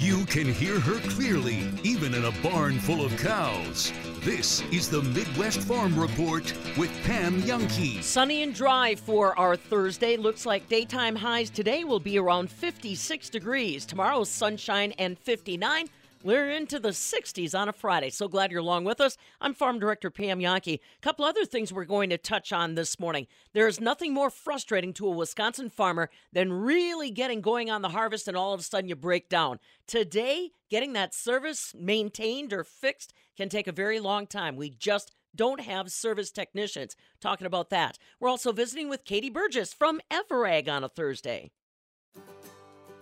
You can hear her clearly, even in a barn full of cows. This is the Midwest Farm Report with Pam Jahnke. Sunny and dry for our Thursday. Looks like daytime highs today will be around 56 degrees. Tomorrow's sunshine and 59. We're into the 60s on a Friday. So glad you're along with us. I'm Farm Director Pam Jahnke. A couple other things we're going to touch on this morning. There is nothing more frustrating to a Wisconsin farmer than really getting going on the harvest and all of a sudden you break down. Today, getting that service maintained or fixed can take a very long time. We just don't have service technicians. Talking about that. We're also visiting with Katie Burgess from Ever.Ag on a Thursday.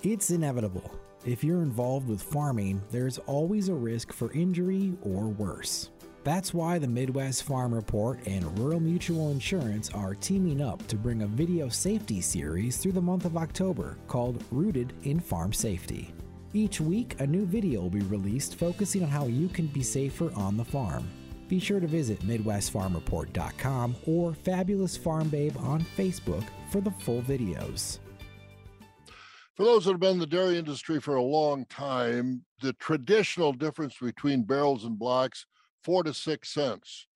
It's inevitable. If you're involved with farming, there's always a risk for injury or worse. That's why the Midwest Farm Report and Rural Mutual Insurance are teaming up to bring a video safety series through the month of October called Rooted in Farm Safety. Each week, a new video will be released focusing on how you can be safer on the farm. Be sure to visit MidwestFarmReport.com or Fabulous Farm Babe on Facebook for the full videos. For those that have been in the dairy industry for a long time, the traditional difference between barrels and blocks, four to six cents.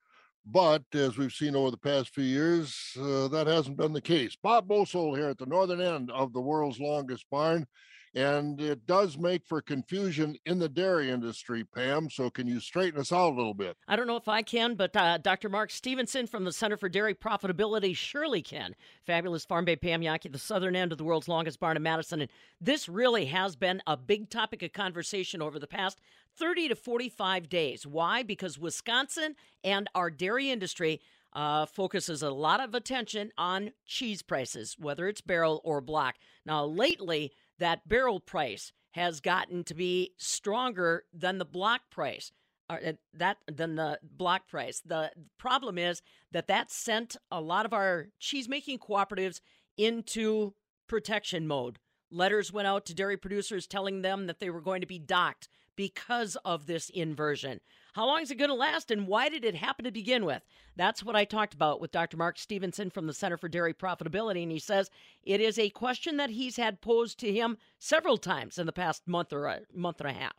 But as we've seen over the past few years, uh, that hasn't been the case. Bob Bosold here at the northern end of the world's longest barn and it does make for confusion in the dairy industry, Pam. So, can you straighten us out a little bit? I don't know if I can, but uh, Dr. Mark Stephenson from the Center for Dairy Profitability surely can. Fabulous Farm Babe Pam Jahnke, the southern end of the world's longest barn in Madison. And this really has been a big topic of conversation over the past 30 to 45 days. Why? Because Wisconsin and our dairy industry. Uh, focuses a lot of attention on cheese prices, whether it's barrel or block. Now, lately, that barrel price has gotten to be stronger than the block price uh, that than the block price. The problem is that that sent a lot of our cheese making cooperatives into protection mode. Letters went out to dairy producers telling them that they were going to be docked because of this inversion. How long is it going to last and why did it happen to begin with? That's what I talked about with Dr. Mark Stephenson from the Center for Dairy Profitability. And he says it is a question that he's had posed to him several times in the past month or a month and a half.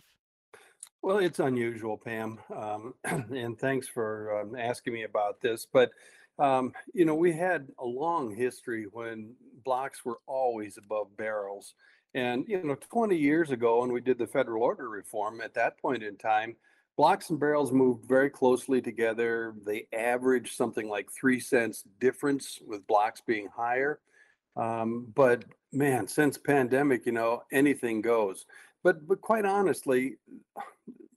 Well, it's unusual, Pam. Um, and thanks for um, asking me about this. But, um, you know, we had a long history when blocks were always above barrels. And, you know, 20 years ago, when we did the federal order reform, at that point in time, Blocks and barrels moved very closely together. They averaged something like three cents difference, with blocks being higher. Um, but man, since pandemic, you know, anything goes. But but quite honestly,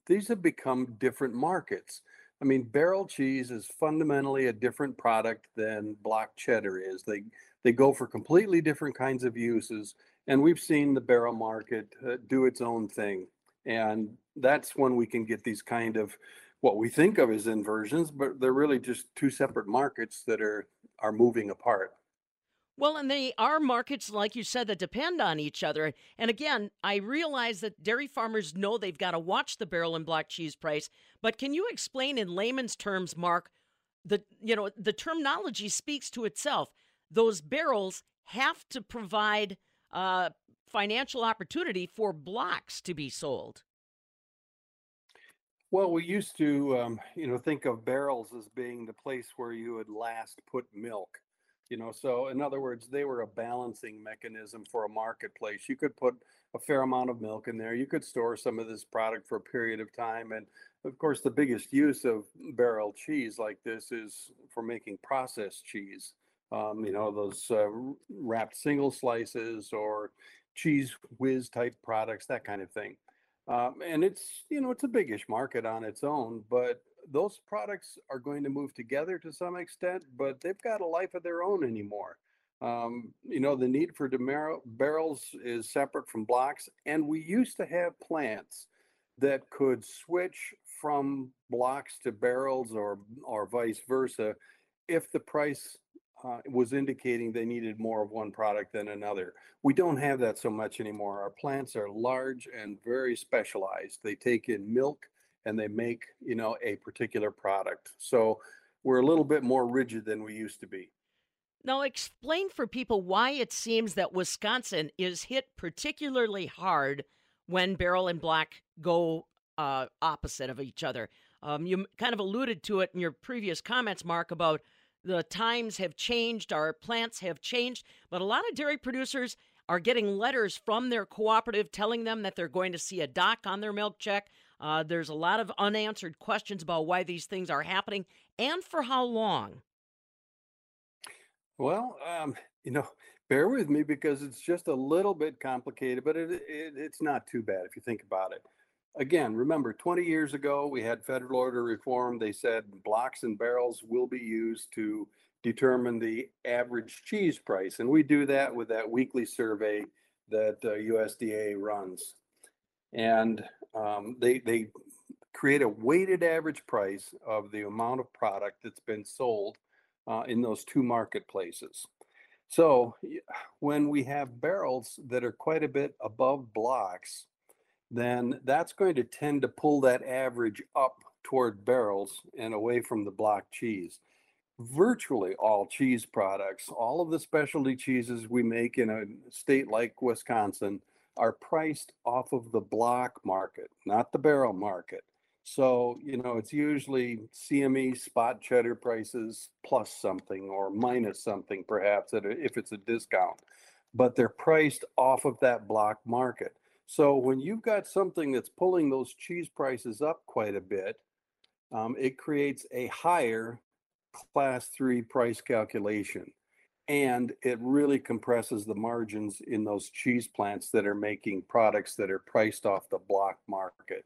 these have become different markets. I mean, barrel cheese is fundamentally a different product than block cheddar is. They they go for completely different kinds of uses, and we've seen the barrel market uh, do its own thing. And that's when we can get these kind of what we think of as inversions, but they're really just two separate markets that are are moving apart. Well, and they are markets, like you said, that depend on each other. And again, I realize that dairy farmers know they've got to watch the barrel and block cheese price. But can you explain in layman's terms, Mark, the you know the terminology speaks to itself. Those barrels have to provide uh, financial opportunity for blocks to be sold. Well, we used to, um, you know, think of barrels as being the place where you would last put milk. You know, so in other words, they were a balancing mechanism for a marketplace. You could put a fair amount of milk in there. You could store some of this product for a period of time. And of course, the biggest use of barrel cheese like this is for making processed cheese. Um, you know, those uh, wrapped single slices or Cheez Whiz type products, that kind of thing. Um, and it's you know it's a biggish market on its own, but those products are going to move together to some extent, but they've got a life of their own anymore. Um, you know, the need for demar- barrels is separate from blocks, and we used to have plants that could switch from blocks to barrels or or vice versa if the price uh, was indicating they needed more of one product than another. We don't have that so much anymore. Our plants are large and very specialized. They take in milk and they make, you know, a particular product. So we're a little bit more rigid than we used to be. Now, explain for people why it seems that Wisconsin is hit particularly hard when barrel and black go uh, opposite of each other. Um, you kind of alluded to it in your previous comments, Mark, about the times have changed, our plants have changed, but a lot of dairy producers are getting letters from their cooperative telling them that they're going to see a dock on their milk check. Uh, there's a lot of unanswered questions about why these things are happening and for how long. Well, um, you know, bear with me because it's just a little bit complicated, but it, it, it's not too bad if you think about it. Again, remember 20 years ago, we had federal order reform. They said blocks and barrels will be used to determine the average cheese price. And we do that with that weekly survey that uh, USDA runs. And um, they, they create a weighted average price of the amount of product that's been sold uh, in those two marketplaces. So when we have barrels that are quite a bit above blocks, then that's going to tend to pull that average up toward barrels and away from the block cheese. Virtually all cheese products, all of the specialty cheeses we make in a state like Wisconsin, are priced off of the block market, not the barrel market. So, you know, it's usually CME spot cheddar prices plus something or minus something, perhaps, if it's a discount, but they're priced off of that block market. So when you've got something that's pulling those cheese prices up quite a bit, um, it creates a higher class three price calculation. And it really compresses the margins in those cheese plants that are making products that are priced off the block market.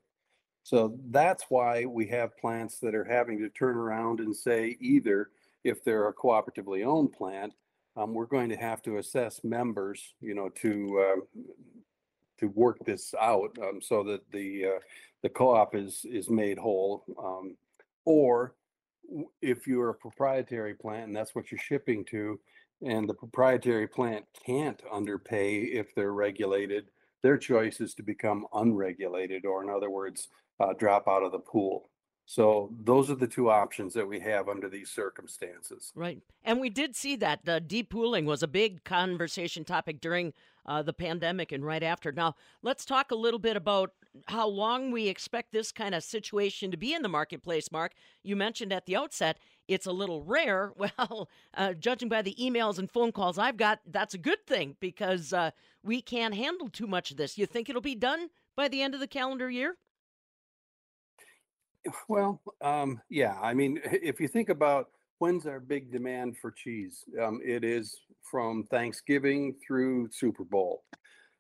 So that's why we have plants that are having to turn around and say either if they're a cooperatively owned plant, um, we're going to have to assess members, you know, to uh, to work this out um, so that the uh, the co-op is is made whole. Um, or if you're a proprietary plant and that's what you're shipping to, and the proprietary plant can't underpay if they're regulated, their choice is to become unregulated, or in other words, uh, drop out of the pool. So those are the two options that we have under these circumstances. Right. And we did see that the depooling was a big conversation topic during uh, the pandemic and right after. Now, let's talk a little bit about how long we expect this kind of situation to be in the marketplace, Mark. You mentioned at the outset it's a little rare. Well, uh, judging by the emails and phone calls I've got, that's a good thing because uh, we can't handle too much of this. You think it'll be done by the end of the calendar year? Well, um, yeah. I mean, if you think about when's our big demand for cheese, um, it is from Thanksgiving through Super Bowl.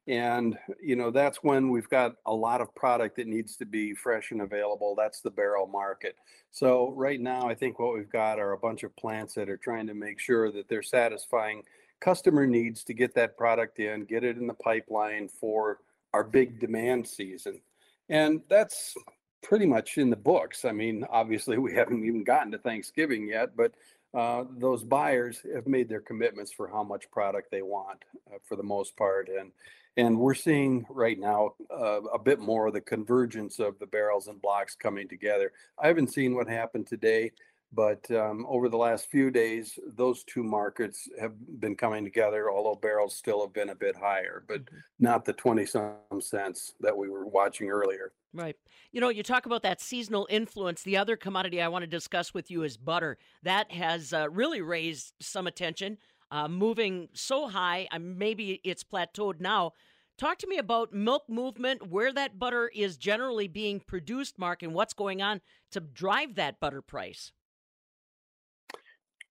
And, you know, that's when we've got a lot of product that needs to be fresh and available. That's the barrel market. So, right now, I think what we've got are a bunch of plants that are trying to make sure that they're satisfying customer needs to get that product in, get it in the pipeline for our big demand season. And that's pretty much in the books. I mean, obviously, we haven't even gotten to Thanksgiving yet, but uh, those buyers have made their commitments for how much product they want uh, for the most part. And and we're seeing right now uh, a bit more of the convergence of the barrels and blocks coming together. I haven't seen what happened today. But um, over the last few days, those two markets have been coming together, although barrels still have been a bit higher, but mm-hmm. not the 20 some cents that we were watching earlier. Right. You know, you talk about that seasonal influence. The other commodity I want to discuss with you is butter. That has uh, really raised some attention, uh, moving so high. Uh, maybe it's plateaued now. Talk to me about milk movement, where that butter is generally being produced, Mark, and what's going on to drive that butter price.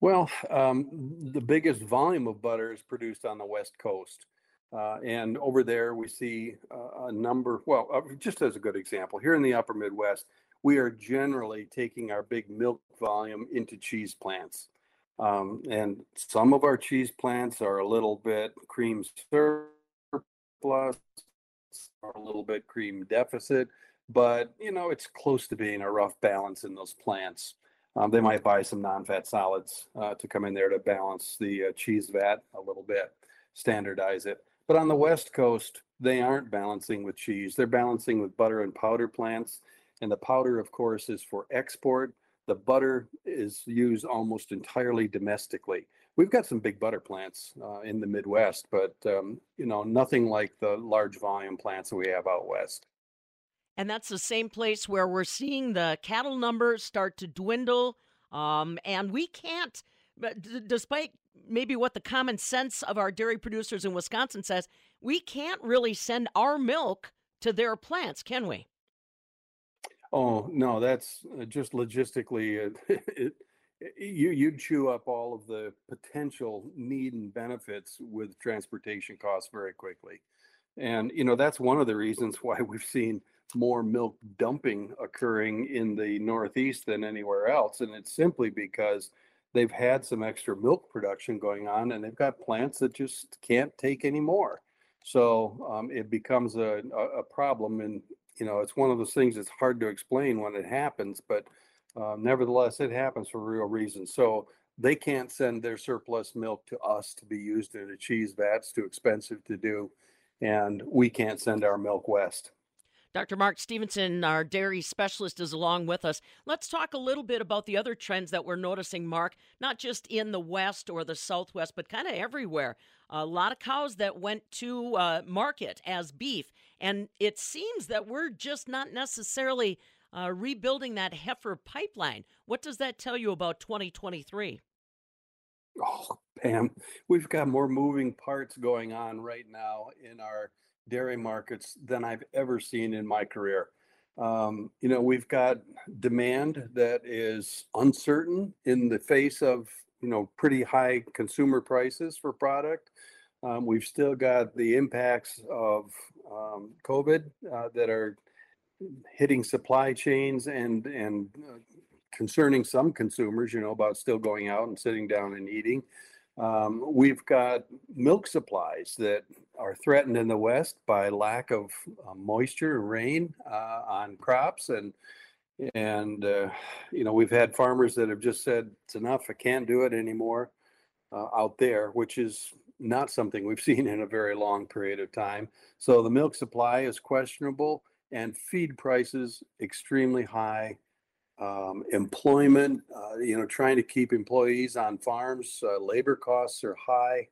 Well, um, the biggest volume of butter is produced on the West Coast. Uh, and over there, we see uh, a number, well, uh, just as a good example, here in the upper Midwest, we are generally taking our big milk volume into cheese plants. Um, and some of our cheese plants are a little bit cream surplus, or a little bit cream deficit, but you know, it's close to being a rough balance in those plants. Um, they might buy some non-fat solids uh, to come in there to balance the uh, cheese vat a little bit, standardize it. But on the West Coast, they aren't balancing with cheese. They're balancing with butter and powder plants. And the powder, of course, is for export. The butter is used almost entirely domestically. We've got some big butter plants uh, in the Midwest, but um, you know nothing like the large volume plants that we have out west. And that's the same place where we're seeing the cattle numbers start to dwindle. Um, and we can't, d- despite maybe what the common sense of our dairy producers in Wisconsin says, we can't really send our milk to their plants, can we? Oh no, that's uh, just logistically. Uh, it, you you'd chew up all of the potential need and benefits with transportation costs very quickly, and you know that's one of the reasons why we've seen more milk dumping occurring in the Northeast than anywhere else, and it's simply because they've had some extra milk production going on, and they've got plants that just can't take any more. So um, it becomes a, a, problem, and you know, it's one of those things that's hard to explain when it happens, but uh, nevertheless, it happens for real reasons. So they can't send their surplus milk to us to be used in a cheese vat. It's too expensive to do. And we can't send our milk west. Dr. Mark Stephenson, our dairy specialist, is along with us. Let's talk a little bit about the other trends that we're noticing, Mark, not just in the West or the Southwest, but kind of everywhere. A lot of cows that went to uh, market as beef. And it seems that we're just not necessarily uh, rebuilding that heifer pipeline. What does that tell you about 2023? Oh, Pam, we've got more moving parts going on right now in our dairy markets than I've ever seen in my career. Um, you know, we've got demand that is uncertain in the face of, you know, pretty high consumer prices for product. Um, we've still got the impacts of um, COVID uh, that are hitting supply chains and and uh, concerning some consumers, you know, about still going out and sitting down and eating. Um, we've got milk supplies that are threatened in the West by lack of uh, moisture and rain uh, on crops, and and uh, you know we've had farmers that have just said it's enough, I can't do it anymore uh, out there, which is not something we've seen in a very long period of time. So the milk supply is questionable, and feed prices extremely high um, employment, uh, you know, trying to keep employees on farms, uh, labor costs are high.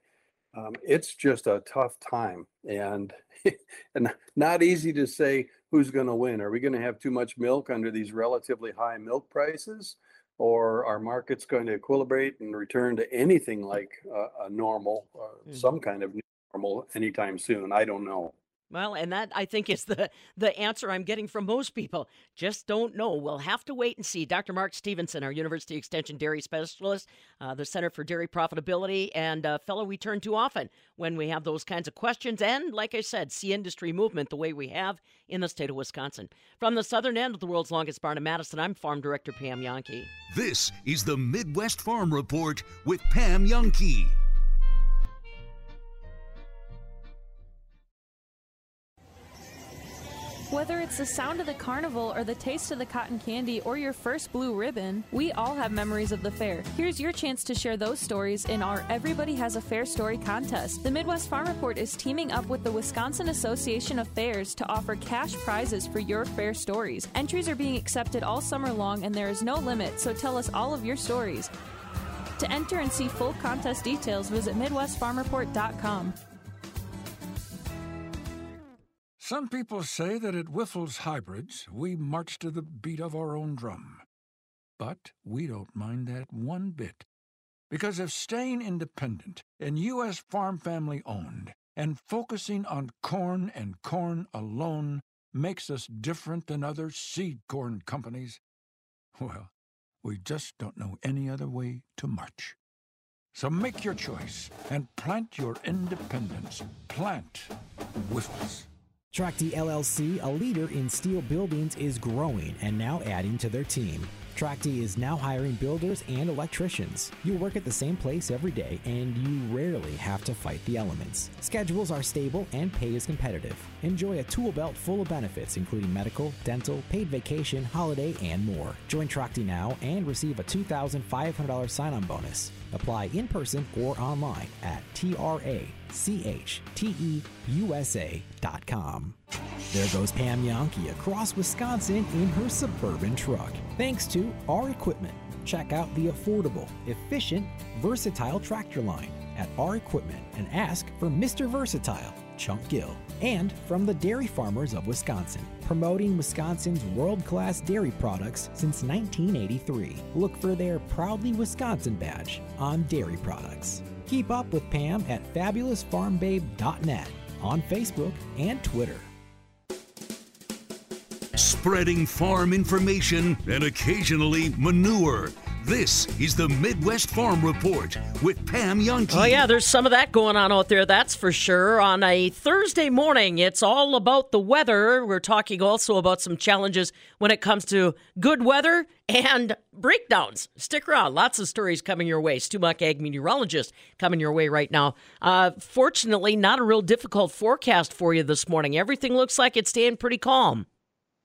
Um, it's just a tough time and, and not easy to say who's going to win. Are we going to have too much milk under these relatively high milk prices? Or are markets going to equilibrate and return to anything like a, a normal, uh, mm. some kind of normal anytime soon? I don't know. Well, and that I think is the the answer I'm getting from most people. Just don't know. We'll have to wait and see. Dr. Mark Stephenson, our University Extension dairy specialist, uh, the Center for Dairy Profitability, and a fellow we turn to often when we have those kinds of questions. And like I said, see industry movement the way we have in the state of Wisconsin. From the southern end of the world's longest barn in Madison, I'm Farm Director Pam Jahnke. This is the Midwest Farm Report with Pam Jahnke. Whether it's the sound of the carnival or the taste of the cotton candy or your first blue ribbon, we all have memories of the fair. Here's your chance to share those stories in our Everybody Has a Fair Story contest. The Midwest Farm Report is teaming up with the Wisconsin Association of Fairs to offer cash prizes for your fair stories. Entries are being accepted all summer long and there is no limit, so tell us all of your stories. To enter and see full contest details, visit MidwestFarmReport.com. Some people say that at Wyffels Hybrids, we march to the beat of our own drum. But we don't mind that one bit. Because if staying independent and U.S. farm family owned and focusing on corn and corn alone makes us different than other seed corn companies, well, we just don't know any other way to march. So make your choice and plant your independence. Plant Wyffels. Trachte LLC, a leader in steel buildings, is growing and now adding to their team. Trachte is now hiring builders and electricians. You work at the same place every day, and you rarely have to fight the elements. Schedules are stable and pay is competitive. Enjoy a tool belt full of benefits, including medical, dental, paid vacation, holiday, and more. Join Trachte now and receive a $2,500 sign on bonus. Apply in person or online at TRACHTEUSA.com. There goes Pam Jahnke across Wisconsin in her suburban truck. Thanks to our equipment. Check out the affordable, efficient, versatile tractor line at our equipment and ask for Mr. Versatile, Chunk Gill. And from the Dairy Farmers of Wisconsin, promoting Wisconsin's world class dairy products since 1983. Look for their Proudly Wisconsin badge on dairy products. Keep up with Pam at fabulousfarmbabe.net on Facebook and Twitter. Spreading farm information and occasionally manure. This is the Midwest Farm Report with Pam Jahnke. Oh, yeah, there's some of that going on out there, that's for sure. On a Thursday morning, it's all about the weather. We're talking also about some challenges when it comes to good weather and breakdowns. Stick around. Lots of stories coming your way. Stu Muck, ag meteorologist, coming your way right now. Uh, fortunately, not a real difficult forecast for you this morning. Everything looks like it's staying pretty calm.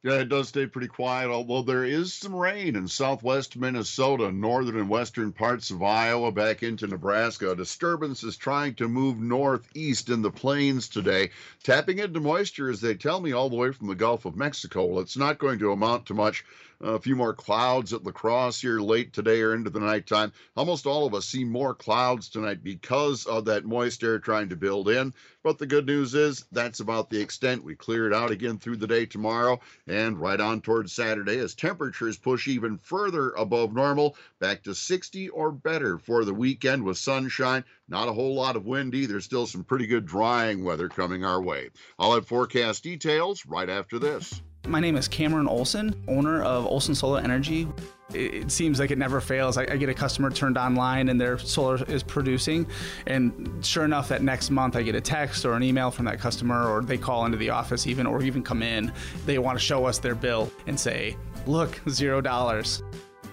Yeah, it does stay pretty quiet, although there is some rain in southwest Minnesota, northern and western parts of Iowa, back into Nebraska. A disturbance is trying to move northeast in the plains today, tapping into moisture, as they tell me, all the way from the Gulf of Mexico. Well, it's not going to amount to much a few more clouds at La Crosse here late today or into the nighttime. Almost all of us see more clouds tonight because of that moist air trying to build in. But the good news is that's about the extent. We clear it out again through the day tomorrow and right on towards Saturday as temperatures push even further above normal, back to 60 or better for the weekend with sunshine. Not a whole lot of wind either. Still some pretty good drying weather coming our way. I'll have forecast details right after this. My name is Cameron Olson, owner of Olson Solar Energy. It seems like it never fails. I, get a customer turned online and their solar is producing, and sure enough, that next month I get a text or an email from that customer, or they call into the office even, or even come in. They want to show us their bill and say, "Look, zero dollars."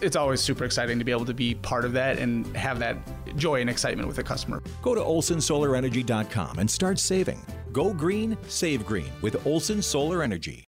It's always super exciting to be able to be part of that and have that joy and excitement with a customer. Go to olsonsolarenergy.com and start saving. Go green, save green with Olson Solar Energy.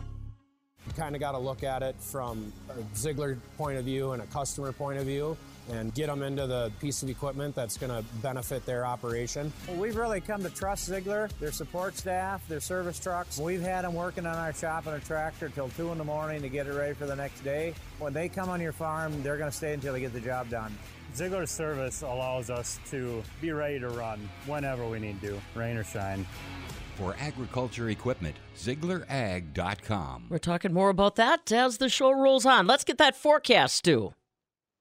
you kind of got to look at it from a Ziegler point of view and a customer point of view and get them into the piece of equipment that's going to benefit their operation. Well, we've really come to trust Ziegler, their support staff, their service trucks. We've had them working on our shop and a tractor till 2 in the morning to get it ready for the next day. When they come on your farm, they're going to stay until they get the job done. Ziegler service allows us to be ready to run whenever we need to, rain or shine for agriculture equipment, ZieglerAg.com. We're talking more about that as the show rolls on. Let's get that forecast, Stu.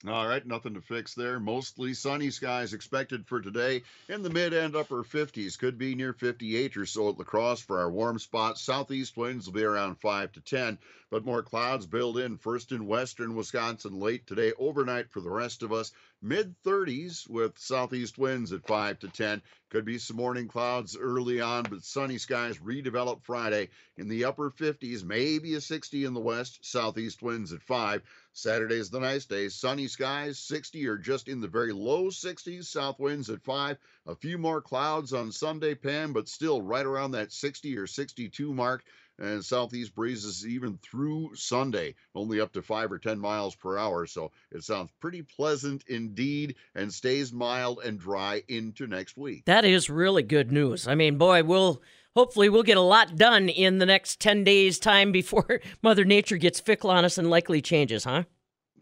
All right, nothing to fix there. Mostly sunny skies expected for today in the mid and upper 50s. Could be near 58 or so at La Crosse for our warm spots. Southeast winds will be around 5 to 10, but more clouds build in first in western Wisconsin late today, overnight for the rest of us. Mid 30s with southeast winds at 5 to 10. Could be some morning clouds early on, but sunny skies redevelop Friday in the upper 50s, maybe a 60 in the west. Southeast winds at 5. Saturday's the nice day. Sunny skies, 60 or just in the very low 60s. South winds at 5. A few more clouds on Sunday, Pam, but still right around that 60 or 62 mark. And southeast breezes even through Sunday, only up to 5 or 10 miles per hour. So it sounds pretty pleasant indeed and stays mild and dry into next week. That is really good news. I mean, boy, we'll hopefully we'll get a lot done in the next 10 days time before mother nature gets fickle on us and likely changes huh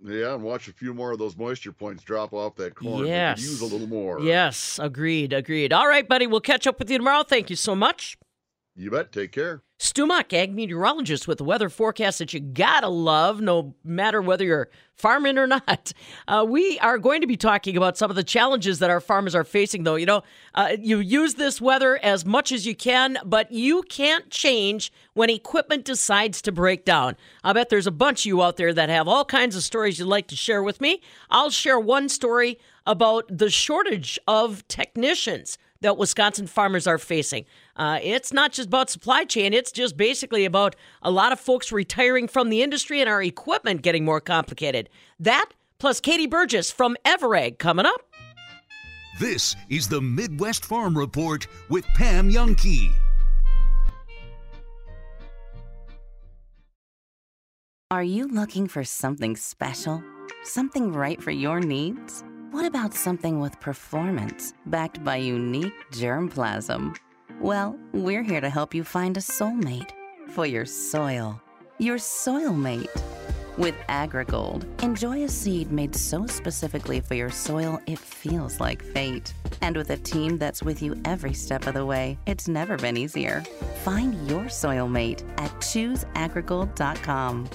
yeah, and watch a few more of those moisture points drop off that corn. Yes. Use a little more. Yes, agreed, agreed. All right, buddy, we'll catch up with you tomorrow. Thank you so much. You bet. Take care. Stu Muck, ag meteorologist with the weather forecast that you gotta love, no matter whether you're farming or not. Uh, we are going to be talking about some of the challenges that our farmers are facing, though. You know, uh, you use this weather as much as you can, but you can't change when equipment decides to break down. I bet there's a bunch of you out there that have all kinds of stories you'd like to share with me. I'll share one story about the shortage of technicians that Wisconsin farmers are facing. Uh, it's not just about supply chain, it's just basically about a lot of folks retiring from the industry and our equipment getting more complicated. That plus Katie Burgess from Ever.Ag coming up. This is the Midwest Farm Report with Pam Jahnke. Are you looking for something special? Something right for your needs? What about something with performance backed by unique germplasm? Well, we're here to help you find a soulmate for your soil. Your soil mate. With AgriGold, enjoy a seed made so specifically for your soil it feels like fate. And with a team that's with you every step of the way, it's never been easier. Find your soil mate at chooseagrigold.com.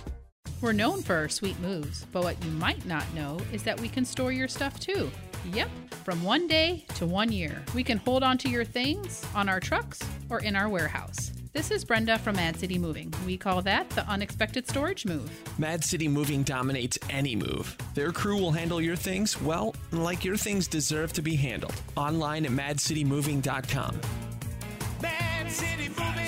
We're known for our sweet moves, but what you might not know is that we can store your stuff too. Yep, from one day to one year. We can hold on to your things on our trucks or in our warehouse. This is Brenda from Mad City Moving. We call that the unexpected storage move. Mad City Moving dominates any move. Their crew will handle your things, well, like your things deserve to be handled. Online at madcitymoving.com. Mad City Moving.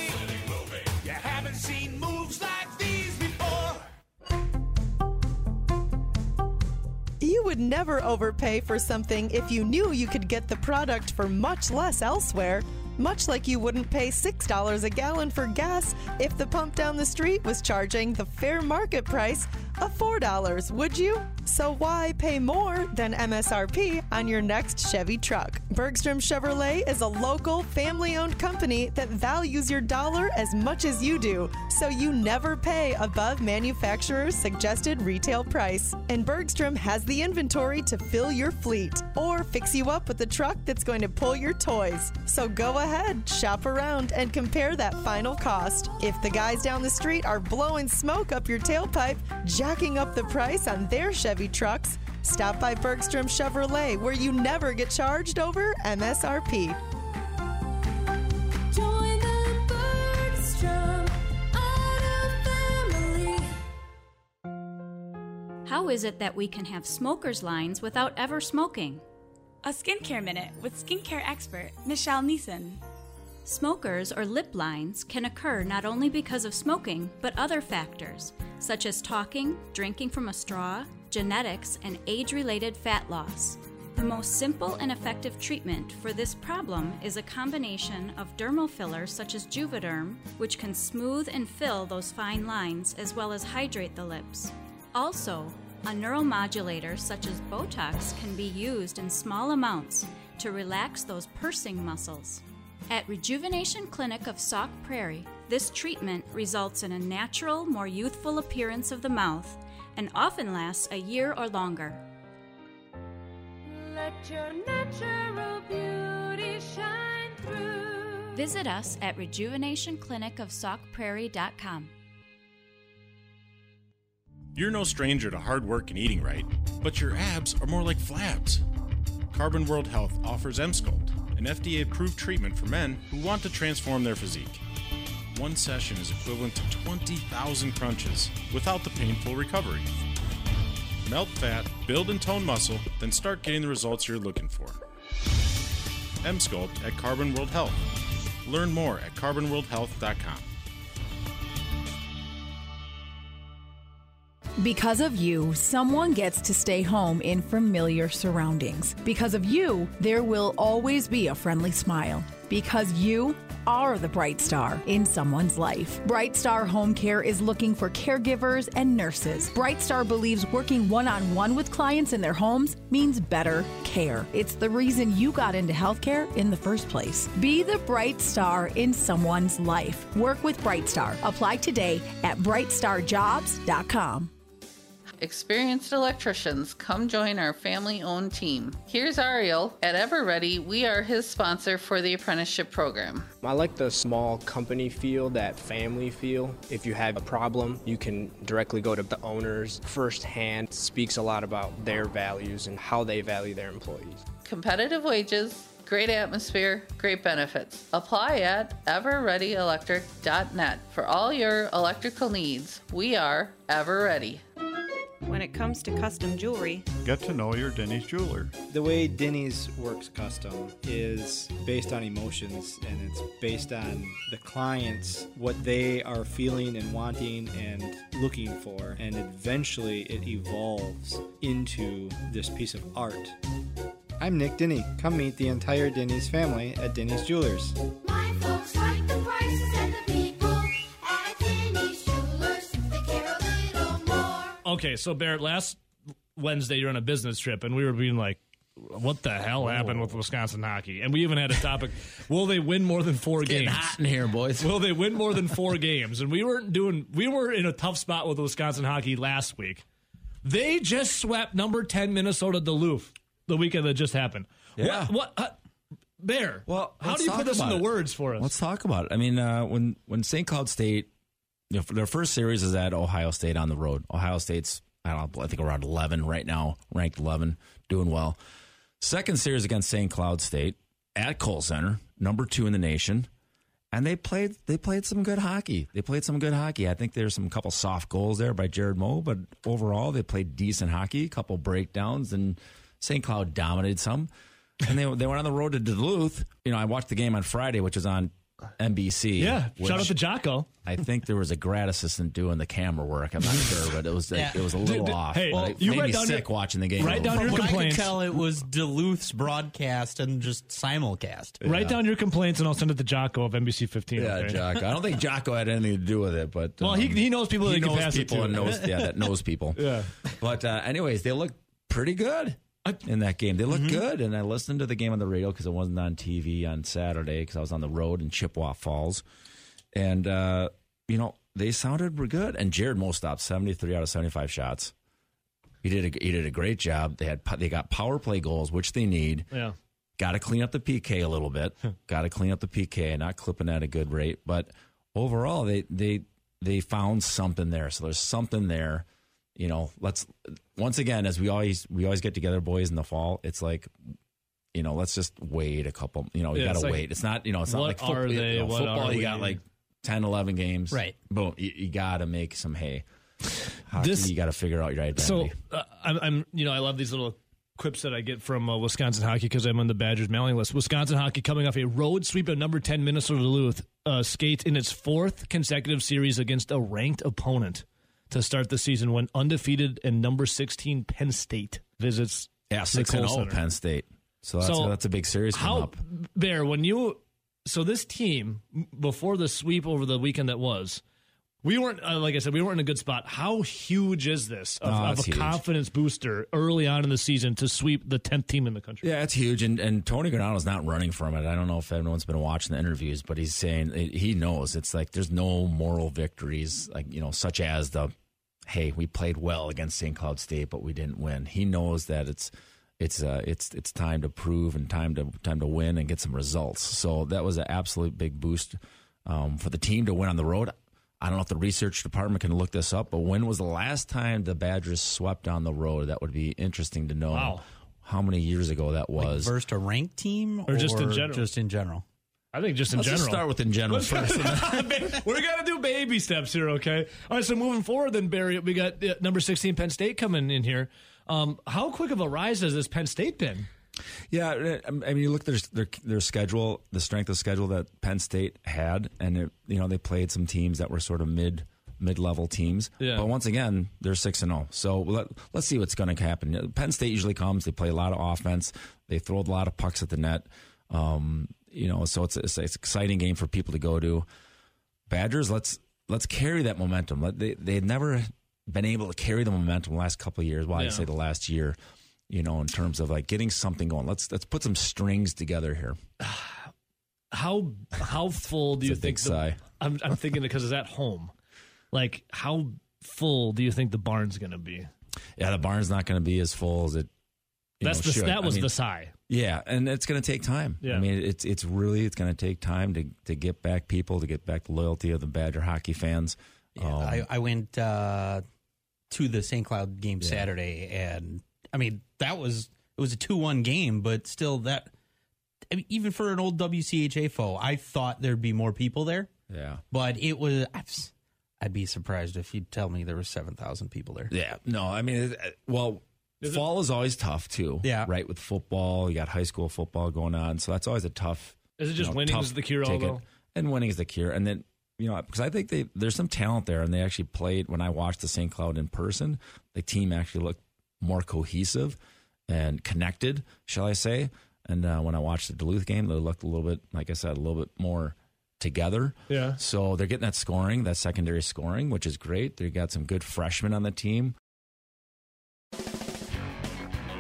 Would never overpay for something if you knew you could get the product for much less elsewhere. Much like you wouldn't pay $6 a gallon for gas if the pump down the street was charging the fair market price of $4, would you? So why pay more than MSRP on your next Chevy truck? Bergstrom Chevrolet is a local, family owned company that values your dollar as much as you do, so you never pay above manufacturer's suggested retail price. And Bergstrom has the inventory to fill your fleet or fix you up with the truck that's going to pull your toys. So go ahead, shop around, and compare that final cost. If the guys down the street are blowing smoke up your tailpipe, jacking up the price on their Chevy trucks, stop by Bergstrom Chevrolet where you never get charged over MSRP. Join the Bergstrom Auto family. How is it that we can have smokers' lines without ever smoking? A skincare minute with skincare expert Michelle Neeson. Smokers or lip lines can occur not only because of smoking, but other factors, such as talking, drinking from a straw, genetics, and age related fat loss. The most simple and effective treatment for this problem is a combination of dermal fillers such as Juvederm, which can smooth and fill those fine lines as well as hydrate the lips. Also, a neuromodulator such as Botox can be used in small amounts to relax those pursing muscles. At Rejuvenation Clinic of Sauk Prairie, this treatment results in a natural, more youthful appearance of the mouth and often lasts a year or longer. Let your natural beauty shine through. Visit us at rejuvenationclinicofsaukprairie.com. You're no stranger to hard work and eating right, but your abs are more like flabs. Carbon World Health offers Emsculpt, an FDA approved treatment for men who want to transform their physique. One session is equivalent to 20,000 crunches without the painful recovery. Melt fat, build and tone muscle, then start getting the results you're looking for. Emsculpt at Carbon World Health. Learn more at carbonworldhealth.com. Because of you, someone gets to stay home in familiar surroundings. Because of you, there will always be a friendly smile. Because you are the bright star in someone's life. Bright Star Home Care is looking for caregivers and nurses. Bright Star believes working one on one with clients in their homes means better care. It's the reason you got into healthcare in the first place. Be the bright star in someone's life. Work with Bright Star. Apply today at brightstarjobs.com. experienced electricians, come join our family owned team. Here's Ariel. At EverReady, we are his sponsor for the apprenticeship program. I like the small company feel, that family feel. If you have a problem, you can directly go to the owners firsthand. Speaks a lot about their values and how they value their employees. Competitive wages, great atmosphere, great benefits. Apply at everreadyelectric.net for all your electrical needs. We are EverReady. When it comes to custom jewelry, Get to know your Denny's jeweler. The way Denny's works custom is based on emotions and it's based on the clients, what they are feeling and wanting and looking for. And eventually it evolves into this piece of art. I'm Nick Denny. Come meet the entire Denny's family at Denny's Jewelers. Okay, so Barrett, last Wednesday you're on a business trip, and we were being like, "What the hell happened with Wisconsin hockey?" And we even had a topic: Will they win more than four getting games? hot in here, boys. Will they win more than four games? And we weren't doing. We were in a tough spot with Wisconsin hockey last week. They just swept number ten Minnesota Duluth the weekend that just happened. Yeah. What? what uh, Bear. Well, how do you put this into it. words for us? Let's talk about it. I mean, uh, when when St. Cloud State, you know, their first series is at Ohio State on the road. Ohio State's I don't know, I think around eleven right now, ranked eleven, doing well. Second series against St. Cloud State at Kohl Center, number two in the nation, and they played they played some good hockey. They played some good hockey. I think there's some couple soft goals there by Jared Moe, but overall they played decent hockey. A couple breakdowns, and St. Cloud dominated some. And they they went on the road to Duluth. You know, I watched the game on Friday, which was on NBC. Yeah, shout out to Jocko. I think there was a grad assistant doing the camera work. I'm not sure, but it was like, Yeah. it was a little Did- did- off. hey, but well, it you made write me down your- sick watching the game. write down From your what I could tell, it was Duluth's broadcast and just simulcast. Write down your complaints, and I'll send it to Jocko of NBC 15. Yeah, okay? Jocko. I don't think Jocko had anything to do with it, but Well, he- he knows people He that he can knows pass people to. and knows yeah that knows people. Yeah. But uh, anyways, they look pretty good in that game. They looked Mm-hmm. good, and I listened to the game on the radio because it wasn't on TV on Saturday because I was on the road in Chippewa Falls, and uh, you know they sounded good. And Jared Moe stopped seventy three out of seventy five shots. He did a, he did a great job. They had they got power play goals, which they need. Yeah. Got to clean up the PK a little bit. Got to clean up the PK, not clipping at a good rate. But overall, they they they found something there. So there's something there. You know, let's once again, as we always we always get together, boys, in the fall. It's like, you know, let's just wait a couple. You know, you Yeah, got it's to like, wait. It's not you know, it's not what like football. are you they? know, What football, are you got we? like 10, 11 games. Right. Boom. You, you got to make some hay. Hockey, This- you got to figure out your identity. So uh, I'm, I'm, you know, I love these little quips that I get from uh, Wisconsin hockey because I'm on the Badgers mailing list. Wisconsin hockey coming off a road sweep at number 10 Minnesota Duluth uh, skates in its fourth consecutive series against a ranked opponent to start the season when undefeated and number 16 Penn State visits yeah, six and zero Center. Penn State. So that's So, that's a big series coming How up. Bear when you so this team before the sweep over the weekend that was. We weren't, uh, like I said, we weren't in a good spot. How huge is this of, Oh, of a huge. confidence booster early on in the season to sweep the tenth team in the country? Yeah, it's huge, and and Tony Granato's not running from it. I don't know if everyone's been watching the interviews, but he's saying he knows it's like there's no moral victories, like you know, such as the, hey, we played well against St. Cloud State, but we didn't win. He knows that it's it's uh, it's it's time to prove and time to time to win and get some results. So that was an absolute big boost um, for the team to win on the road. I don't know if the research department can look this up, but when was the last time the Badgers swept on the road? That would be interesting to know. Wow. How many years ago that Like was? versed a ranked team Or just in general? Just in general. I think just in Let's general. just start with in general first. We're gonna do baby steps here, okay? All right, so moving forward, then Barry, we got uh, number sixteen Penn State coming in here. Um, how quick of a rise has this Penn State been? Yeah, I mean, you look at their, their their schedule, the strength of schedule that Penn State had, and it, you know they played some teams that were sort of mid mid level teams. Yeah. But once again, they're six and zero. So let, let's see what's going to happen. Penn State usually comes. They play a lot of offense. They throw a lot of pucks at the net. Um, you know, so it's, it's it's an exciting game for people to go to. Badgers, let's let's carry that momentum. Let, they they had never been able to carry the momentum the last couple of years. Why Yeah. I say the last year, you know, in terms of like getting something going. Let's let's put some strings together here. How how full do you think? the-. I'm I'm thinking because it's at home. Like how full do you think the barn's going to be? Yeah, the barn's not going to be as full as it. That's know, the that I was mean, the sigh. Yeah, and it's going to take time. Yeah. I mean, it's it's really it's going to take time to to get back people to get back the loyalty of the Badger hockey fans. Um, I, I went uh, to the St. Cloud game Yeah. Saturday, and I mean that was it was a two one game, but still that I mean, even for an old WCHA foe, I thought there'd be more people there. Yeah, but it was. I'd be surprised if you'd tell me there were seven thousand people there. Yeah, no, I mean, it- well, fall is always tough too. Yeah. right. With football, you got high school football going on, so that's always a tough. Is it you just know, winning is the cure all, though? And winning is the cure, and then you know because I think they there's some talent there, and they actually played when I watched the St. Cloud in person. The team actually looked more cohesive and connected, shall I say? And uh, when I watched the Duluth game, they looked a little bit, like I said, a little bit more together. Yeah. So they're getting that scoring, that secondary scoring, which is great. They got some good freshmen on the team.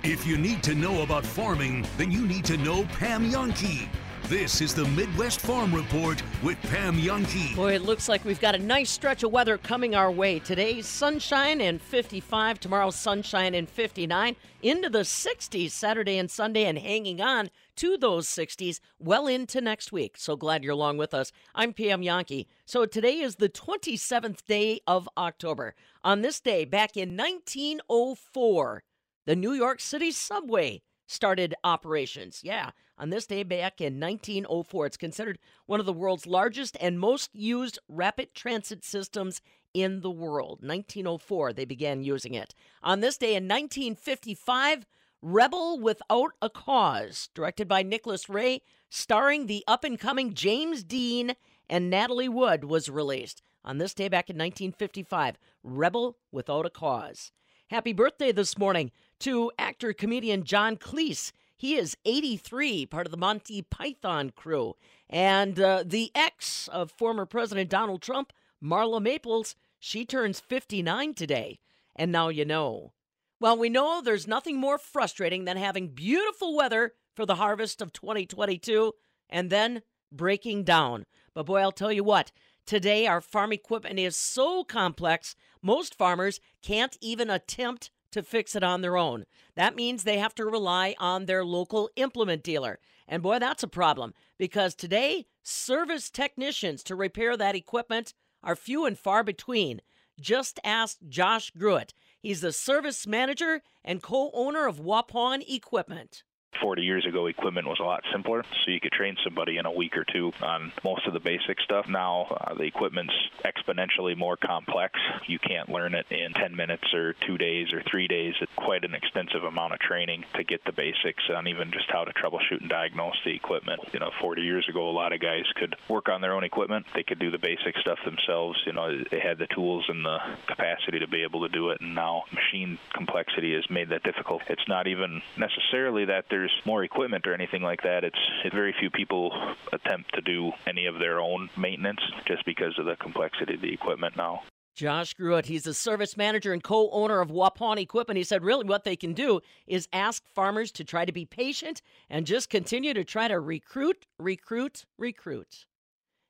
If you need to know about farming, then you need to know Pam Jahnke. This is the Midwest Farm Report with Pam Jahnke. Boy, it looks like we've got a nice stretch of weather coming our way. Today's sunshine and 55, tomorrow's sunshine and 59, into the 60s Saturday and Sunday, and hanging on to those 60s well into next week. So glad you're along with us. I'm Pam Jahnke. So today is the 27th day of October. On this day, back in 1904, the New York City subway started operations. Yeah, on this day back in 1904. It's considered one of the world's largest and most used rapid transit systems in the world. 1904, they began using it. On this day in 1955, Rebel Without a Cause, directed by Nicholas Ray, starring the up and coming James Dean and Natalie Wood, was released. On this day back in 1955, Rebel Without a Cause. Happy birthday this morning to actor comedian John Cleese. He is 83, part of the Monty Python crew. And uh, the ex of former President Donald Trump, Marla Maples, she turns 59 today. And now you know. Well, we know there's nothing more frustrating than having beautiful weather for the harvest of 2022 and then breaking down. But boy, I'll tell you what, today our farm equipment is so complex, most farmers can't even attempt to fix it on their own. That means they have to rely on their local implement dealer. And boy, that's a problem because today, service technicians to repair that equipment are few and far between. Just ask Josh Gruitt. He's the service manager and co owner of Waupun Equipment. 40 years ago, equipment was a lot simpler, so you could train somebody in a week or two on most of the basic stuff. Now, uh, the equipment's exponentially more complex. You can't learn it in 10 minutes or two days or three days. It's quite an extensive amount of training to get the basics on even just how to troubleshoot and diagnose the equipment. You know, 40 years ago, a lot of guys could work on their own equipment. They could do the basic stuff themselves. You know, they had the tools and the capacity to be able to do it, and now machine complexity has made that difficult. It's not even necessarily that there's more equipment or anything like that. It's, it's very few people attempt to do any of their own maintenance just because of the complexity of the equipment now. Josh Gruitt, he's the service manager and co owner of Waupun Equipment. He said, really, what they can do is ask farmers to try to be patient and just continue to try to recruit, recruit, recruit.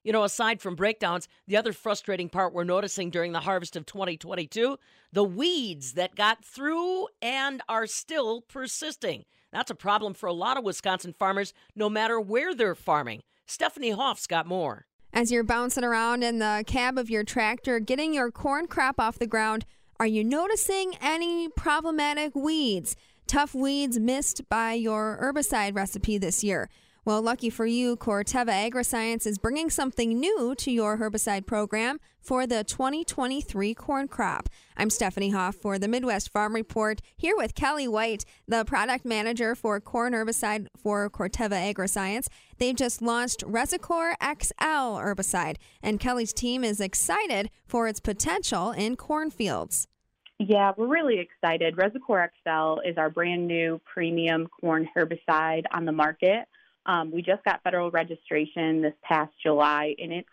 You know, aside from breakdowns, the other frustrating part we're noticing during the harvest of 2022 the weeds that got through and are still persisting. That's a problem for a lot of Wisconsin farmers, no matter where they're farming. Stephanie Hoff's got more. As you're bouncing around in the cab of your tractor, getting your corn crop off the ground, are you noticing any problematic weeds? Tough weeds missed by your herbicide recipe this year? Well, lucky for you, Corteva Agriscience is bringing something new to your herbicide program for the 2023 corn crop. I'm Stephanie Hoff for the Midwest Farm Report, here with Kelly White, the product manager for corn herbicide for Corteva Agriscience. They've just launched Resicore XL herbicide, and Kelly's team is excited for its potential in cornfields. Yeah, we're really excited. Resicore XL is our brand new premium corn herbicide on the market. Um, we just got federal registration this past July, and it's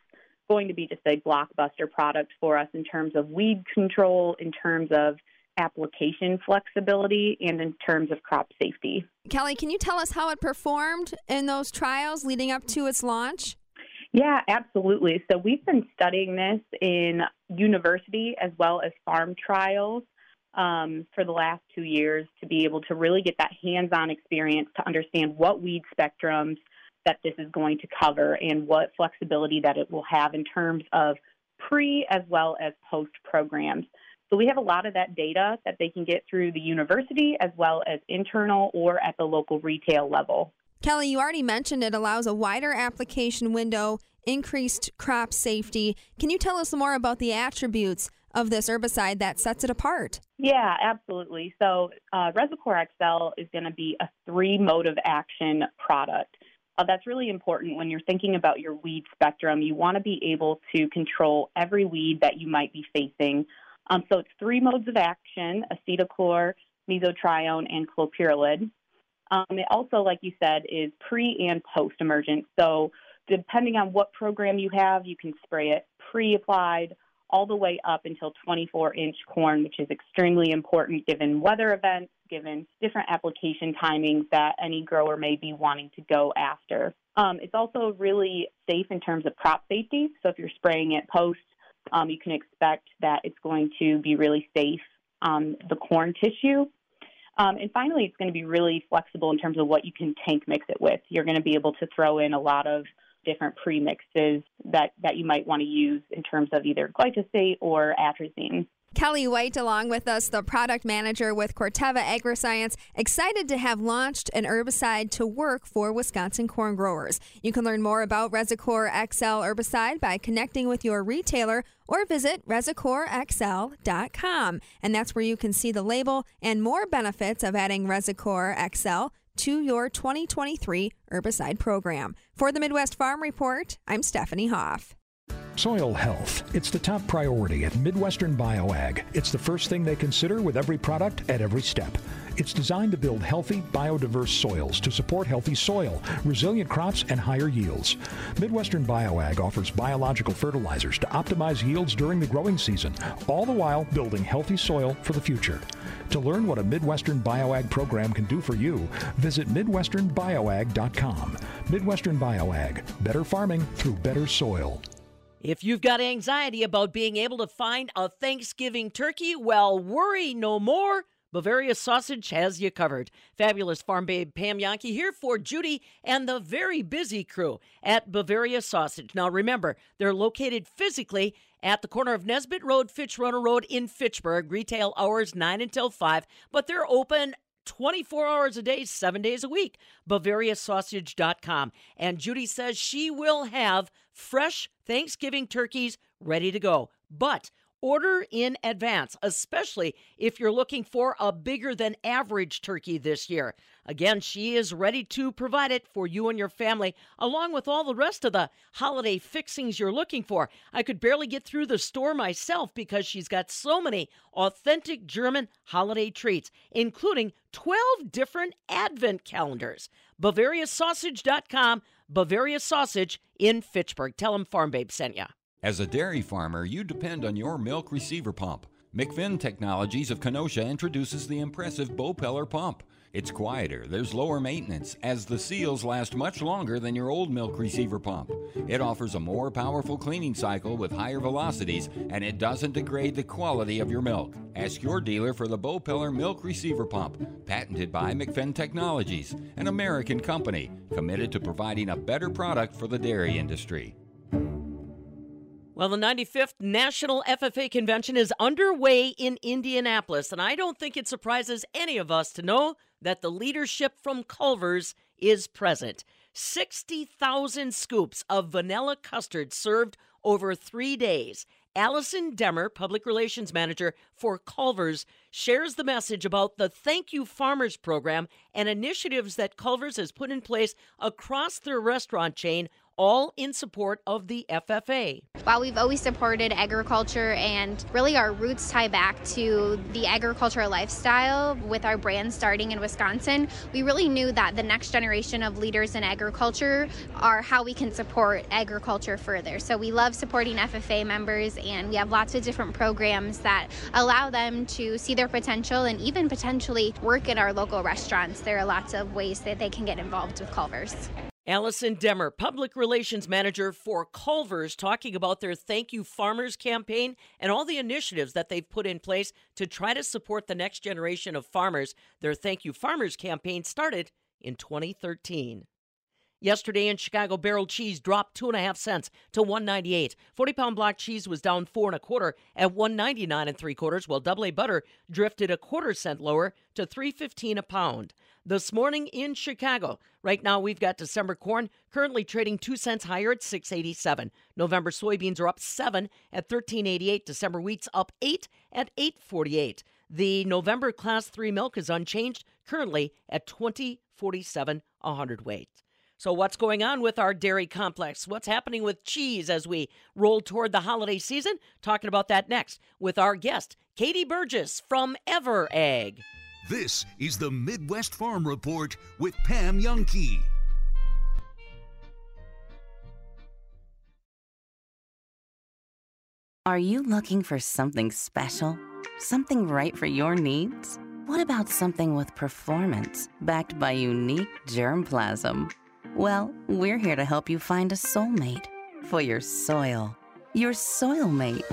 going to be just a blockbuster product for us in terms of weed control, in terms of application flexibility, and in terms of crop safety. Kelly, can you tell us how it performed in those trials leading up to its launch? Yeah, absolutely. So we've been studying this in university as well as farm trials. Um, for the last two years to be able to really get that hands on experience to understand what weed spectrums that this is going to cover and what flexibility that it will have in terms of pre as well as post programs. So we have a lot of that data that they can get through the university as well as internal or at the local retail level. Kelly, you already mentioned it allows a wider application window, increased crop safety. Can you tell us more about the attributes of this herbicide that sets it apart? Yeah, absolutely. So uh, Resicore XL is going to be a three mode of action product. Uh, that's really important when you're thinking about your weed spectrum. You want to be able to control every weed that you might be facing. Um, so it's three modes of action acetochlor, mesotrione, and clopyralid. Um, it also, like you said, is pre and post emergent. So depending on what program you have, you can spray it pre applied all the way up until 24 inch corn, which is extremely important given weather events, given different application timings that any grower may be wanting to go after. Um, it's also really safe in terms of crop safety. So if you're spraying it post, um, you can expect that it's going to be really safe on the corn tissue. Um, and finally, it's going to be really flexible in terms of what you can tank mix it with. You're going to be able to throw in a lot of different premixes that, that you might want to use in terms of either glyphosate or atrazine. Kelly White, along with us, the product manager with Corteva AgriScience, excited to have launched an herbicide to work for Wisconsin corn growers. You can learn more about Resicore XL herbicide by connecting with your retailer or visit resicorexl.com. And that's where you can see the label and more benefits of adding Resicore XL to your 2023 herbicide program. For the Midwest Farm Report, I'm Stephanie Hoff. Soil health. It's the top priority at Midwestern BioAg. It's the first thing they consider with every product at every step. It's designed to build healthy, biodiverse soils to support healthy soil, resilient crops, and higher yields. Midwestern BioAg offers biological fertilizers to optimize yields during the growing season, all the while building healthy soil for the future. To learn what a Midwestern BioAg program can do for you, visit MidwesternBioAg.com. Midwestern BioAg, better farming through better soil. If you've got anxiety about being able to find a Thanksgiving turkey, well, worry no more. Bavaria Sausage has you covered. Fabulous farm babe Pam Jahnke here for Judy and the very busy crew at Bavaria Sausage. Now remember, they're located physically at the corner of Nesbitt Road, Fitchrona Road in Fitchburg. Retail hours 9 until 5, but they're open 24 hours a day, seven days a week. BavariaSausage.com. And Judy says she will have fresh Thanksgiving turkeys ready to go. But Order in advance, especially if you're looking for a bigger than average turkey this year. Again, she is ready to provide it for you and your family, along with all the rest of the holiday fixings you're looking for. I could barely get through the store myself because she's got so many authentic German holiday treats, including 12 different advent calendars. BavariaSausage.com, Bavaria Sausage in Fitchburg. Tell them Farm Babe sent you. As a dairy farmer, you depend on your milk receiver pump. McFinn Technologies of Kenosha introduces the impressive Bopeller pump. It's quieter, there's lower maintenance, as the seals last much longer than your old milk receiver pump. It offers a more powerful cleaning cycle with higher velocities, and it doesn't degrade the quality of your milk. Ask your dealer for the Bopeller Milk Receiver Pump, patented by McFinn Technologies, an American company committed to providing a better product for the dairy industry. Well, the 95th National FFA Convention is underway in Indianapolis, and I don't think it surprises any of us to know that the leadership from Culver's is present. 60,000 scoops of vanilla custard served over three days. Allison Demmer, Public Relations Manager for Culver's, shares the message about the Thank You Farmers program and initiatives that Culver's has put in place across their restaurant chain all in support of the FFA. While we've always supported agriculture and really our roots tie back to the agricultural lifestyle with our brand starting in Wisconsin, we really knew that the next generation of leaders in agriculture are how we can support agriculture further. So we love supporting FFA members and we have lots of different programs that allow them to see their potential and even potentially work in our local restaurants. There are lots of ways that they can get involved with Culver's. Allison Demmer, Public Relations Manager for Culver's, talking about their Thank You Farmers campaign and all the initiatives that they've put in place to try to support the next generation of farmers. Their Thank You Farmers campaign started in 2013. Yesterday in Chicago, barrel cheese dropped two and a half cents to 198. 40 pound block cheese was down four and a quarter at 199 and three quarters, while double butter drifted a quarter cent lower to 315 a pound. This morning in Chicago, right now we've got December corn currently trading two cents higher at 687. November soybeans are up seven at 1388. December wheat's up eight at 848. The November class three milk is unchanged, currently at 2047 a hundredweight. So, what's going on with our dairy complex? What's happening with cheese as we roll toward the holiday season? Talking about that next with our guest, Katie Burgess from Ever.Ag. This is the Midwest Farm Report with Pam Jahnke. Are you looking for something special? Something right for your needs? What about something with performance backed by unique germplasm? Well, we're here to help you find a soulmate for your soil. Your soilmate.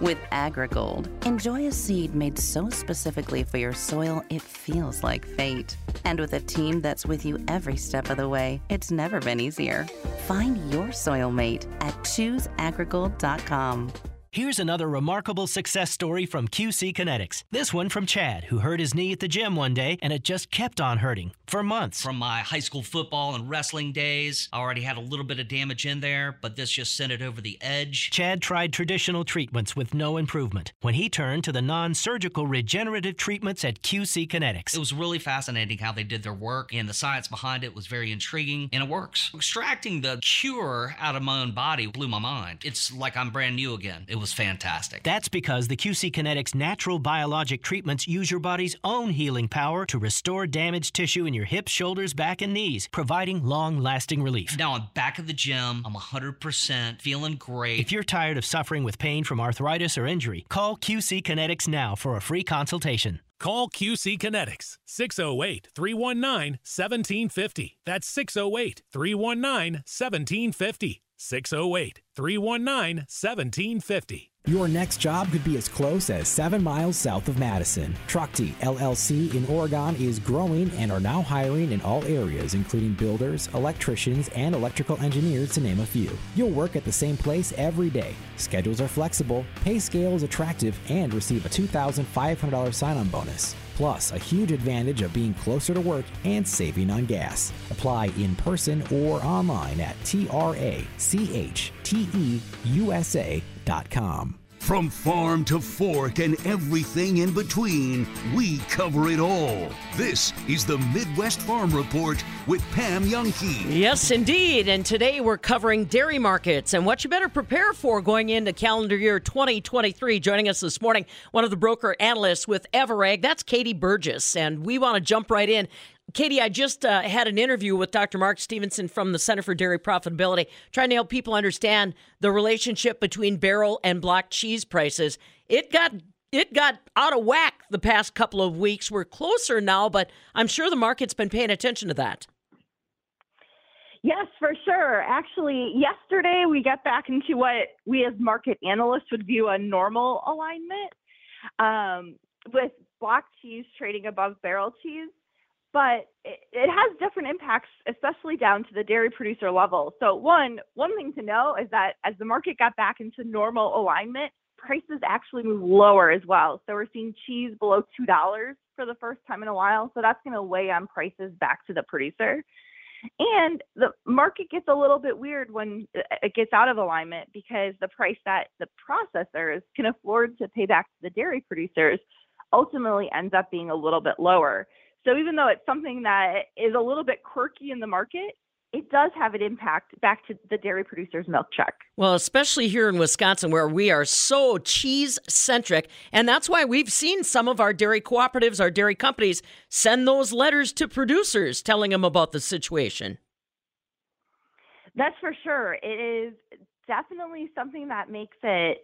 With AgriGold, enjoy a seed made so specifically for your soil it feels like fate. And with a team that's with you every step of the way, it's never been easier. Find your soil mate at chooseagrigold.com. Here's another remarkable success story from QC Kinetics. This one from Chad, who hurt his knee at the gym one day and it just kept on hurting for months. From my high school football and wrestling days, I already had a little bit of damage in there, but this just sent it over the edge. Chad tried traditional treatments with no improvement when he turned to the non surgical regenerative treatments at QC Kinetics. It was really fascinating how they did their work, and the science behind it was very intriguing, and it works. Extracting the cure out of my own body blew my mind. It's like I'm brand new again. It was fantastic. That's because the QC Kinetics natural biologic treatments use your body's own healing power to restore damaged tissue in your hips, shoulders, back, and knees, providing long lasting relief. Now I'm back at the gym. I'm 100% feeling great. If you're tired of suffering with pain from arthritis or injury, call QC Kinetics now for a free consultation. Call QC Kinetics 608 319 1750. That's 608 319 1750. 608 319 1750. Your next job could be as close as seven miles south of Madison. Trachte LLC in Oregon is growing and are now hiring in all areas, including builders, electricians, and electrical engineers, to name a few. You'll work at the same place every day. Schedules are flexible, pay scale is attractive, and receive a $2,500 sign on bonus. Plus, a huge advantage of being closer to work and saving on gas. Apply in person or online at trachTEUSA.com. From farm to fork and everything in between, we cover it all. This is the Midwest Farm Report with Pam Jahnke. Yes, indeed. And today we're covering dairy markets and what you better prepare for going into calendar year 2023. Joining us this morning, one of the broker analysts with Ever.Ag, that's Katie Burgess. And we want to jump right in. Katie, I just uh, had an interview with Dr. Mark Stephenson from the Center for Dairy Profitability, trying to help people understand the relationship between barrel and block cheese prices. It got it got out of whack the past couple of weeks. We're closer now, but I'm sure the market's been paying attention to that. Yes, for sure. Actually, yesterday we got back into what we as market analysts would view a normal alignment um, with block cheese trading above barrel cheese but it, it, has different impacts, especially down to the dairy producer level. So one one thing to know is that as the market got back into normal alignment, prices actually move lower as well. So we're seeing cheese below two dollars for the first time in a while. So that's going to weigh on prices back to the producer. And the market gets a little bit weird when it gets out of alignment because the price that the processors can afford to pay back to the dairy producers ultimately ends up being a little bit lower. So even though it's something that is a little bit quirky in the market, it does have an impact back to the dairy producer's milk check. Well, especially here in Wisconsin, where we are so cheese centric. And that's why we've seen some of our dairy cooperatives, our dairy companies, send those letters to producers telling them about the situation. That's for sure. It is definitely something that makes it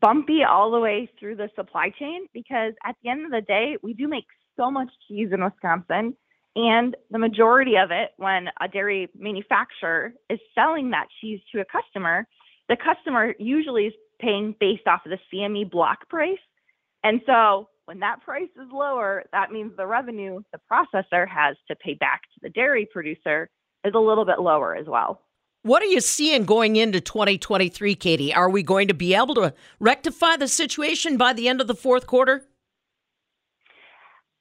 bumpy all the way through the supply chain because at the end of the day, we do make so much cheese in Wisconsin. And the majority of it, when a dairy manufacturer is selling that cheese to a customer, the customer usually is paying based off of the CME block price. And so when that price is lower, that means the revenue the processor has to pay back to the dairy producer is a little bit lower as well. What are you seeing going into 2023, Katie? Are we going to be able to rectify the situation by the end of the fourth quarter?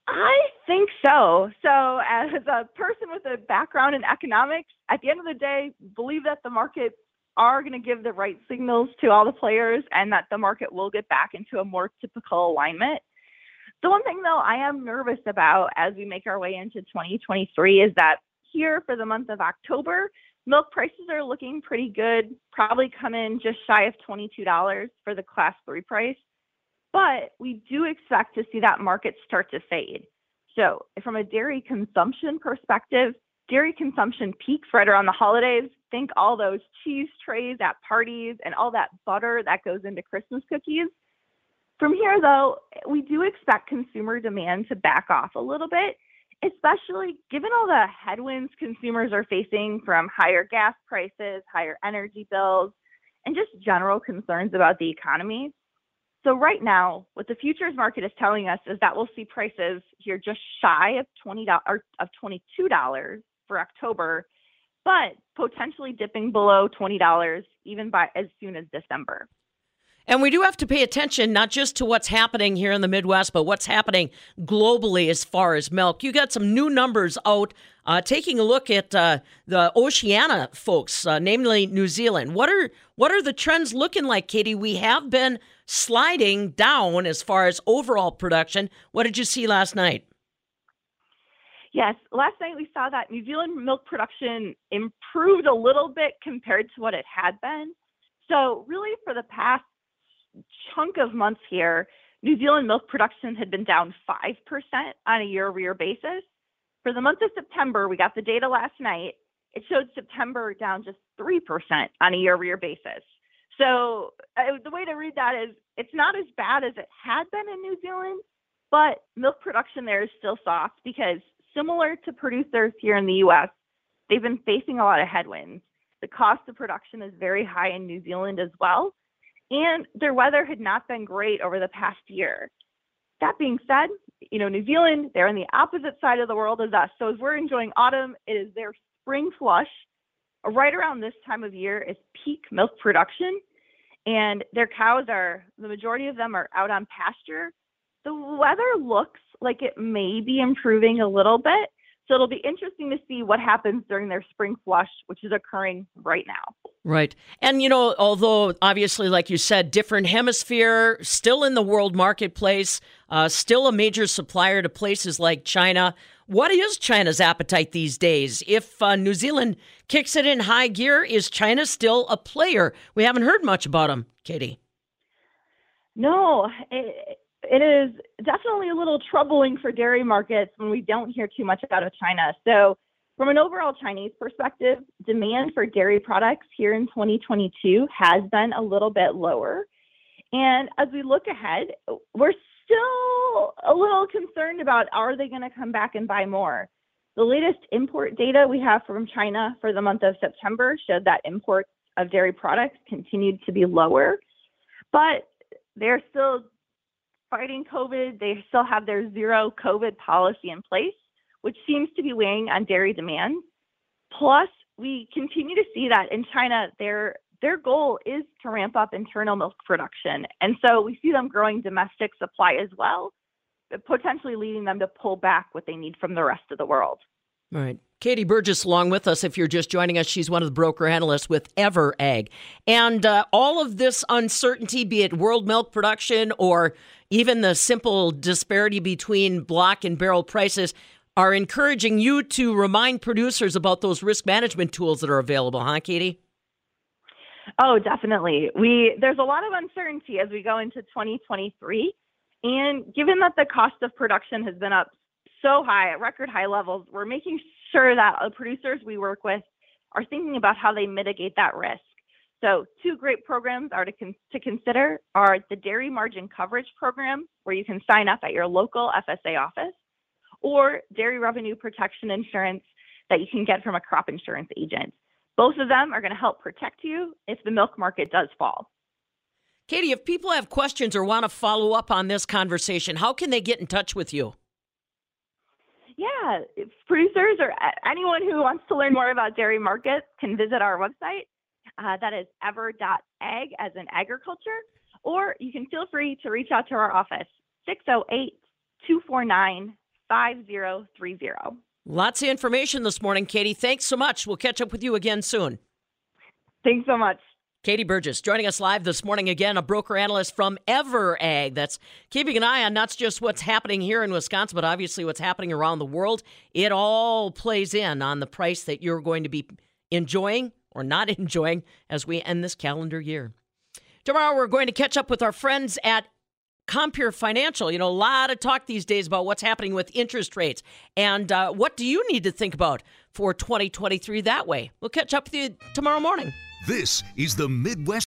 I think so. So, as a person with a background in economics, at the end of the day, believe that the markets are going to give the right signals to all the players and that the market will get back into a more typical alignment. The one thing, though, I am nervous about as we make our way into 2023 is that here for the month of October, milk prices are looking pretty good, probably come in just shy of $22 for the class three price. But we do expect to see that market start to fade. So, from a dairy consumption perspective, dairy consumption peaks right around the holidays. Think all those cheese trays at parties and all that butter that goes into Christmas cookies. From here, though, we do expect consumer demand to back off a little bit, especially given all the headwinds consumers are facing from higher gas prices, higher energy bills, and just general concerns about the economy. So right now, what the futures market is telling us is that we'll see prices here just shy of twenty dollars of twenty two dollars for October, but potentially dipping below twenty dollars even by as soon as December. And we do have to pay attention not just to what's happening here in the Midwest, but what's happening globally as far as milk. You got some new numbers out. Uh, taking a look at uh, the Oceania folks, uh, namely New Zealand. What are what are the trends looking like, Katie? We have been sliding down as far as overall production. What did you see last night? Yes, last night we saw that New Zealand milk production improved a little bit compared to what it had been. So, really, for the past chunk of months here, New Zealand milk production had been down 5% on a year over year basis. For the month of September, we got the data last night. It showed September down just 3% on a year over year basis. So uh, the way to read that is it's not as bad as it had been in New Zealand, but milk production there is still soft because similar to producers here in the US, they've been facing a lot of headwinds. The cost of production is very high in New Zealand as well, and their weather had not been great over the past year. That being said, you know, New Zealand, they're on the opposite side of the world as us. So as we're enjoying autumn, it is their spring flush right around this time of year is peak milk production and their cows are the majority of them are out on pasture. The weather looks like it may be improving a little bit so it'll be interesting to see what happens during their spring flush which is occurring right now right and you know although obviously like you said different hemisphere still in the world marketplace uh, still a major supplier to places like china what is China's appetite these days? If uh, New Zealand kicks it in high gear, is China still a player? We haven't heard much about them, Katie. No, it, it is definitely a little troubling for dairy markets when we don't hear too much out of China. So, from an overall Chinese perspective, demand for dairy products here in 2022 has been a little bit lower. And as we look ahead, we're still a little concerned about are they going to come back and buy more? The latest import data we have from China for the month of September showed that imports of dairy products continued to be lower, but they're still fighting COVID. They still have their zero COVID policy in place, which seems to be weighing on dairy demand. Plus, we continue to see that in China, they're their goal is to ramp up internal milk production. And so we see them growing domestic supply as well, potentially leading them to pull back what they need from the rest of the world. All right. Katie Burgess along with us. If you're just joining us, she's one of the broker analysts with Ever.Ag. And uh, all of this uncertainty, be it world milk production or even the simple disparity between block and barrel prices, are encouraging you to remind producers about those risk management tools that are available, huh, Katie? Oh, definitely. We there's a lot of uncertainty as we go into 2023, and given that the cost of production has been up so high at record high levels, we're making sure that the producers we work with are thinking about how they mitigate that risk. So, two great programs are to con- to consider are the Dairy Margin Coverage Program, where you can sign up at your local FSA office, or dairy revenue protection insurance that you can get from a crop insurance agent. Both of them are going to help protect you if the milk market does fall. Katie, if people have questions or want to follow up on this conversation, how can they get in touch with you? Yeah, producers or anyone who wants to learn more about dairy markets can visit our website. Uh, that is ever.ag as in agriculture, or you can feel free to reach out to our office, 608 249 5030. Lots of information this morning, Katie. Thanks so much. We'll catch up with you again soon. Thanks so much. Katie Burgess joining us live this morning again, a broker analyst from Ever.Ag. That's keeping an eye on not just what's happening here in Wisconsin, but obviously what's happening around the world. It all plays in on the price that you're going to be enjoying or not enjoying as we end this calendar year. Tomorrow, we're going to catch up with our friends at Compeer Financial, you know, a lot of talk these days about what's happening with interest rates. And uh, what do you need to think about for 2023 that way? We'll catch up with you tomorrow morning. This is the Midwest.